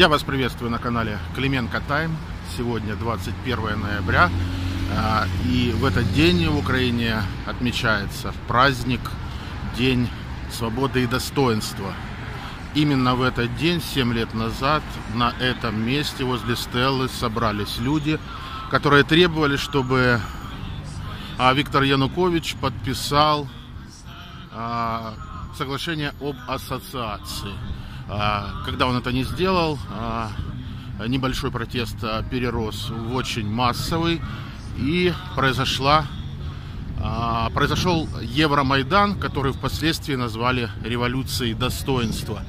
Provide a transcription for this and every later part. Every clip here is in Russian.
Я вас приветствую на канале Клименко Тайм. Сегодня 21 ноября. а, И в этот день в Украине отмечается праздник День свободы и достоинства. Именно в этот день, 7 лет назад, на этом месте возле Стеллы собрались люди, которые требовали, чтобы а, Виктор Янукович подписал а, соглашение об ассоциации. А, Когда он это не сделал, а, небольшой протест а, перерос в очень массовый, и произошла, произошел Евромайдан, который впоследствии назвали революцией достоинства.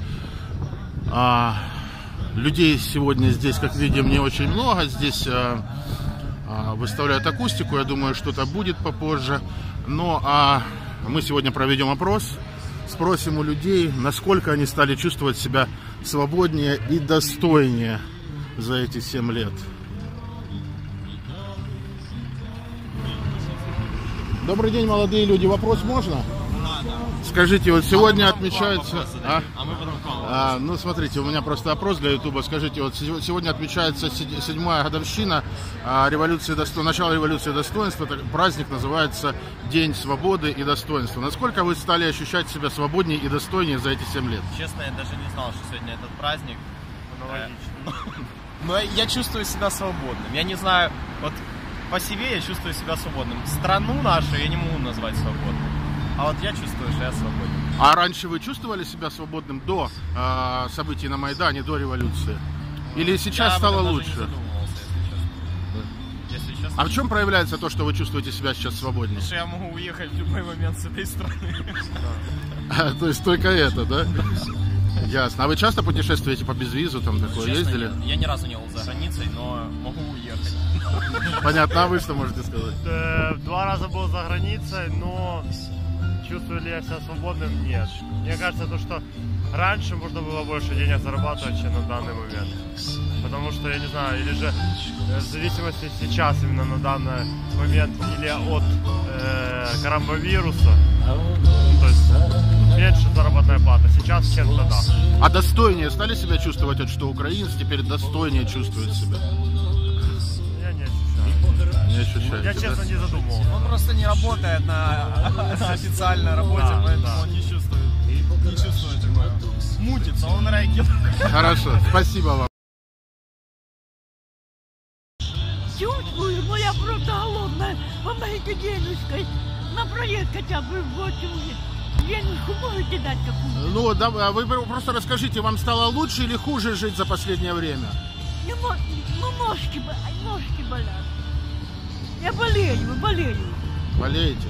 Людей сегодня здесь, как видим, не очень много. Здесь выставляют акустику, я думаю, что-то будет попозже. Но а мы сегодня проведем опрос, спросим у людей, насколько они стали чувствовать себя свободнее и достойнее за эти 7 лет. Добрый день, молодые люди. Вопрос можно? Скажите, вот сегодня отмечается... А? А, ну, смотрите, у меня просто опрос для Ютуба. Скажите, вот се- сегодня отмечается седь- седьмая годовщина а, революции досто... начала революции достоинства. Так- Праздник называется День свободы и достоинства. Насколько вы стали ощущать себя свободнее и достойнее за эти семь лет? Честно, я даже не знал, что сегодня этот праздник. Э, Но я чувствую себя свободным. Я не знаю, вот по себе я чувствую себя свободным. Страну нашу я не могу назвать свободной. А вот я чувствую, что я свободен. А раньше вы чувствовали себя свободным до а, событий на Майдане, до революции? Или сейчас я стало лучше? если честно. А в чем проявляется то, что вы чувствуете себя сейчас свободнее? что я могу уехать в любой момент с этой страны. А, То есть только это, да? Ясно. А вы часто путешествуете по безвизу, там такое Честно, ездили? нет. Я ни разу не был за границей, но могу уехать. Понятно, а вы что можете сказать? Э, Два раза был за границей, но чувствую ли я себя свободным? Нет. Мне кажется, то, что раньше можно было больше денег зарабатывать, чем на данный момент. Потому что, я не знаю, или же э, в зависимости сейчас, именно на данный момент, или от э, коронавируса, то есть меньше заработная плата. Сейчас чем-то да. А достойнее стали себя чувствовать, что украинцы теперь достойнее чувствуют себя? Я не ощущаете, Я да? честно не задумывался. Он просто не работает на, на официальной работе, Да, поэтому да. он не чувствует, не чувствует такое. Мутится, он рэкет. Хорошо, спасибо вам. Чувствую, но я просто голодная. Помогите денежкой. На проезд хотя бы в 8 лет. Денежку можете дать какую-то? Ну, да, а вы просто расскажите, вам стало лучше или хуже жить за последнее время? Ну, ножки, ножки болят. Я болею, болею. Болеете?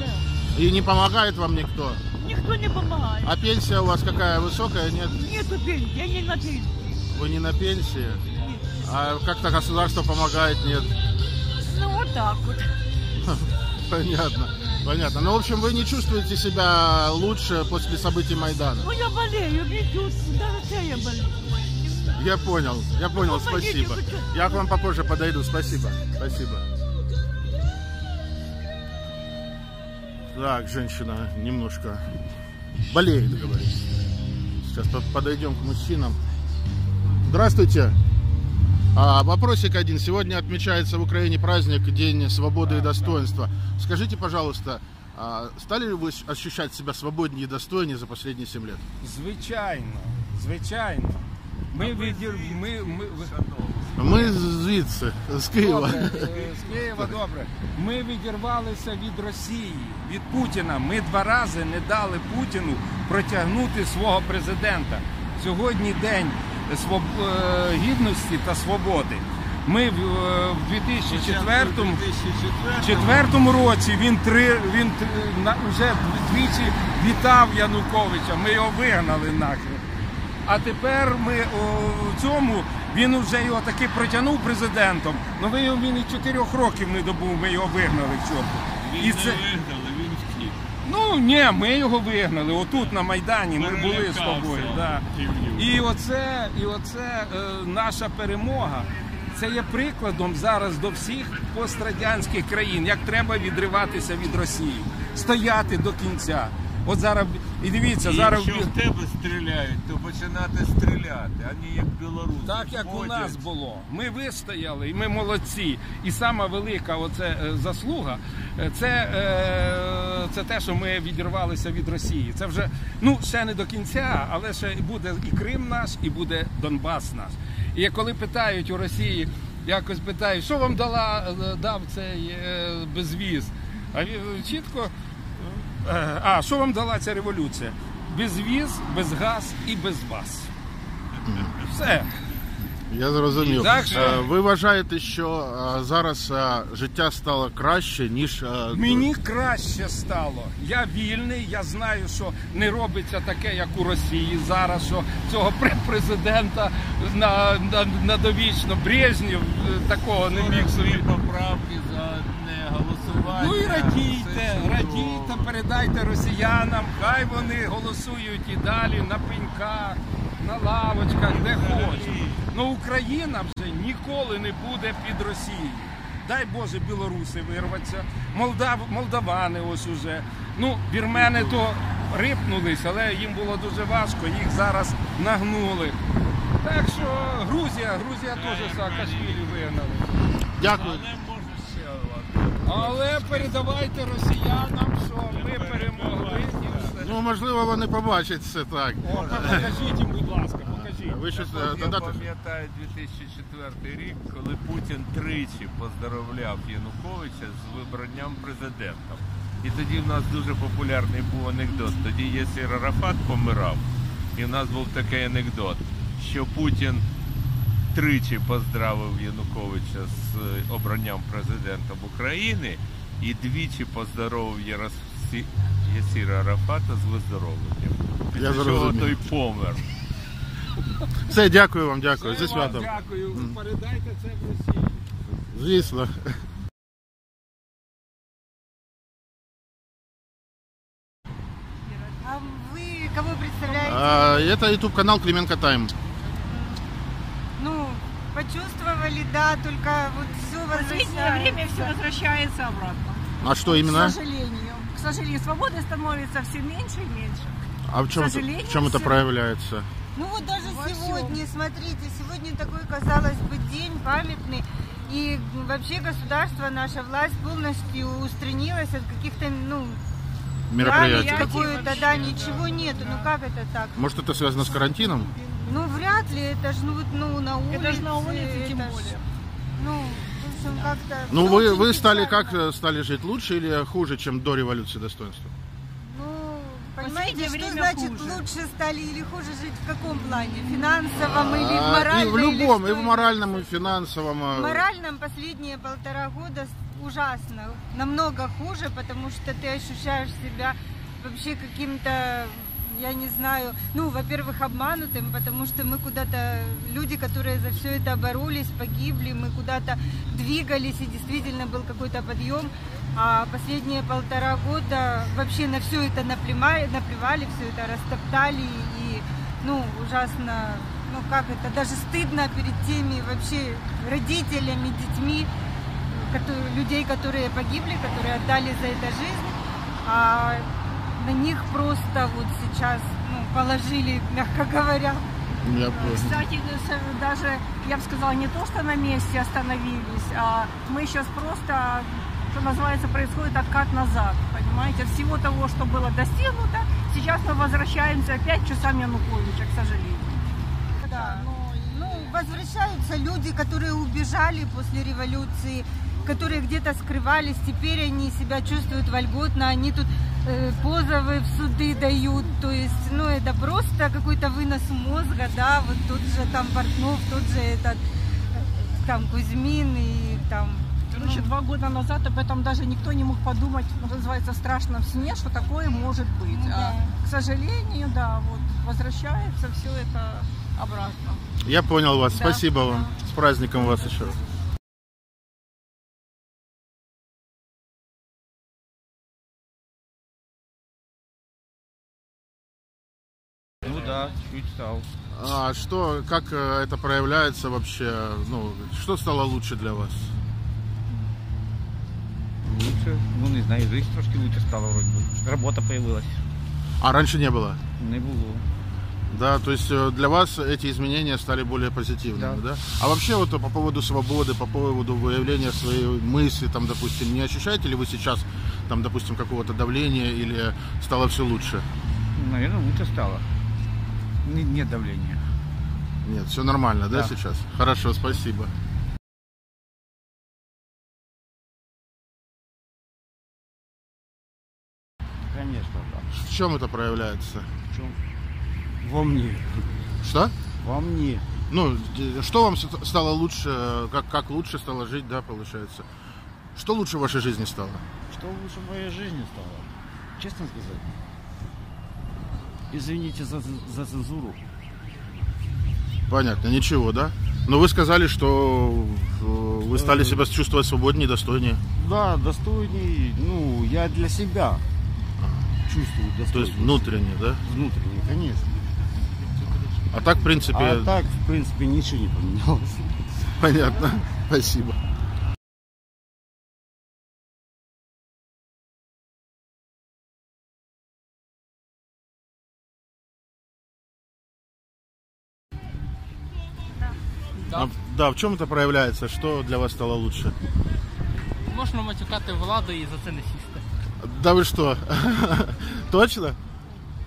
Да. И не помогает вам никто? Никто не помогает. А пенсия у вас какая, высокая, нет? Нету пенсии, я не на пенсии. Вы не на пенсии? А как-то государство помогает, нет? Ну, вот так вот. Понятно, понятно. Ну, в общем, вы не чувствуете себя лучше после событий Майдана? Ну, я болею, не чувствую. Даже я болею. Я понял, я понял, Ну, спасибо. Я к вам попозже подойду, спасибо, спасибо. Так, женщина немножко болеет, говорит. Сейчас по- подойдем к мужчинам. Здравствуйте. А, вопросик один. Сегодня отмечается в Украине праздник День свободы и достоинства. Скажите, пожалуйста, а стали ли вы ощущать себя свободнее и достойнее за последние 7 лет? Звичайно, звичайно. Ми відір... ми, ми... Мы звідси, з Києва. Добре, е, з Києва добре. Ми відірвалися від Росії, від Путіна. Ми два рази не дали Путіну протягнути свого президента. Сьогодні день своб... е, гідності та свободи. Ми в, е, в 2004 четвертому році він три він три- на вже двічі вітав Януковича. Ми його вигнали нахрен. А тепер ми о, цьому він вже його таки протягнув президентом. Ну ви його він і чотирьох років не добув. Ми його вигнали в чому. І це... вигнали. Він Ну ні, ми його вигнали. Отут на Майдані ми були з тобою. Да. І оце, і оце е, наша перемога. Це є прикладом зараз до всіх пострадянських країн, як треба відриватися від Росії, стояти до кінця. От зараз і дивіться, І зараз якщо в тебе стріляють, то починати стріляти, а не як білоруси. Так як у нас було. Ми вистояли і ми молодці. І сама велика оце е, заслуга е, це, е, це те, що ми відірвалися від Росії. Це вже ну ще не до кінця, але ще буде і Крим наш, і буде Донбас наш. І коли питають у Росії, якось питають, що вам дала дав цей безвіз? А він чітко. Е, А що вам дала ця революція? Безвіз, без газ і без вас. Все. Я зрозумів. Так що- Е, Ви вважаєте, що е, зараз е, життя стало краще, ніж е, Мені краще стало. Я вільний, я знаю, що не робиться таке, як у Росії зараз, що цього пре- президента на, на, на довічно Брежнєв е, такого не міг собі. поправки за голосування. Ну і радійте, радійте, передайте росіянам, хай вони голосують і далі на пеньках, на лавочках, де хочуть. Ну Україна вже ніколи не буде під Росією. Дай Боже, білоруси вирваться, Молдав, молдавани ось уже. Ну, вірмени то рипнулись, але їм було дуже важко, їх зараз нагнули. Так що Грузія, Грузія теж Саакашвілі вигнали. Дякую. Але може ще ладно. Але передавайте росіянам, що ми перемогли. Ну, можливо, вони побачать все так. О, покажіть їм, будь ласка, покажіть. Ви щось е, Я додати? пам'ятаю 2004 рік, коли Путін тричі поздоровляв Януковича з вибранням президентом. І тоді в нас дуже популярний був анекдот. Тоді Єсір Арафат помирав. І в нас був такий анекдот, що Путін тричі поздравив Януковича з е, обранням президентом України і двічі поздоровив Ярос- Єсіра Арафата з виздоровленням. Я Після чого зрозумів. той помер. Все, дякую вам, дякую. Все Зі вам святом. Дякую. Передайте це в Росію. Звісно. А вы кого представляете? А, Это YouTube канал Клименко Тайм. Ну, почувствовали, да, только вот все В последнее время все возвращается обратно. А что именно? К сожалению. К сожалению, свободы становится все меньше и меньше. А в чем, это, в чем это проявляется? Ну вот даже Во сегодня, смотрите, сегодня такой, казалось бы, день памятный. И вообще государство, наша власть полностью устранилась от каких-то, ну, Мероприятие. памяти какую-то, да, ничего нету. Ну как это так? Может, это связано с карантином? Ну вряд ли, это же, ну, вот, ну на улице. Это же на улице, тем это ж, более. Ну, в общем, как-то... Ну, вы, вы стали как э, стали жить лучше или хуже, чем до революции достоинства? Ну, понимаете, что значит хуже. лучше стали или хуже жить в каком плане? Финансовом или в А, моральном? и в любом, и в моральном, и в финансовом. э, В моральном последние полтора года ужасно. Намного хуже, потому что ты ощущаешь себя вообще каким-то, я не знаю, ну, во-первых, обманутым, потому что мы куда-то, люди, которые за все это боролись, погибли, мы куда-то двигались, и действительно был какой-то подъем. А последние полтора года вообще на все это наплевали, наплевали все это растоптали и, ну, ужасно, ну как это, даже стыдно перед теми вообще родителями, детьми, которые- людей, которые погибли, которые отдали за это жизнь, а на них просто вот сейчас ну, положили, мягко говоря. я понял. Кстати, с- даже, я бы сказала, не то, что на месте остановились, а мы сейчас просто, что называется, происходит откат назад. Понимаете, всего того, что было достигнуто, сейчас мы возвращаемся опять к часам Януковича, к сожалению. Да, ну, возвращаются люди, которые убежали после революции, которые где-то скрывались, теперь они себя чувствуют вольготно, они тут э, позовы в суды дают, то есть, ну, это просто какой-то вынос мозга, да, вот тут же там Портнов, тут же этот, э, там Кузьмин и там... Короче, ну, два года назад об этом даже никто не мог подумать, что называется, страшно в сне, что такое может быть. Ну А, да. к сожалению, да, вот возвращается все это обратно. Я понял вас. Да, Спасибо вам. С праздником вас еще раз. Да, чуть стал. А что, как э, это проявляется вообще? Ну, что стало лучше для вас? Лучше, ну не знаю, жизнь трошки лучше стала вроде бы. Робота появилась. А раньше не было? Не було. Да, то есть э, для вас эти изменения стали более позитивными, да? А вообще вот по поводу свободы, по поводу выявления своей мысли, там, допустим, не ощущаете ли вы сейчас, там, допустим, какого-то давления или стало все лучше? Наверное, лучше стало. Не- Нет давления. Нет, все нормально, да, Да. сейчас? Хорошо, спасибо. Конечно, да. В чем это проявляется? Во мне. Что? Во мне. Ну, что вам ст- стало лучше, как, как лучше стало жить, да, получается? Что лучше в вашей жизни стало? Что лучше в моей жизни стало? Честно сказать. Извините за, за цензуру. Понятно, ничего, да? Но вы сказали, что э, вы стали себя чувствовать свободнее, достойнее. Да, достойней. Ну, я для себя чувствую То достойней. есть внутренне, да? Внутренне, конечно. А так, в принципе, А так, в принципе, ничего не поменялось. понятно. Спасибо. да, в чем это проявляется? Что для вас стало лучше? Можна матюкати владу і за це не сісти. Да вы что? Точно?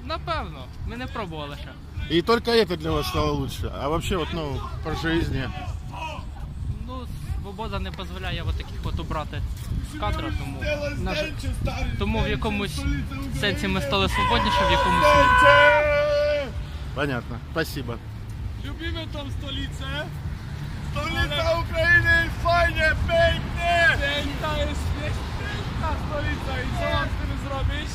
Напевно, ми не пробували ще. И только это для вас стало лучше. А вообще вот, ну, по жизни. Ну, свобода не дозволяє от таких от убрати з кадра, тому, на жаль, тому в якомусь сенсі ми стали свободніше, в якомусь ні. Понятно. Спасибо. Lubimy tą stolicę. Stolica Ukrainy, fajnie, pięknie! Piękna jest, piękna stolica i co mam z tym zrobić?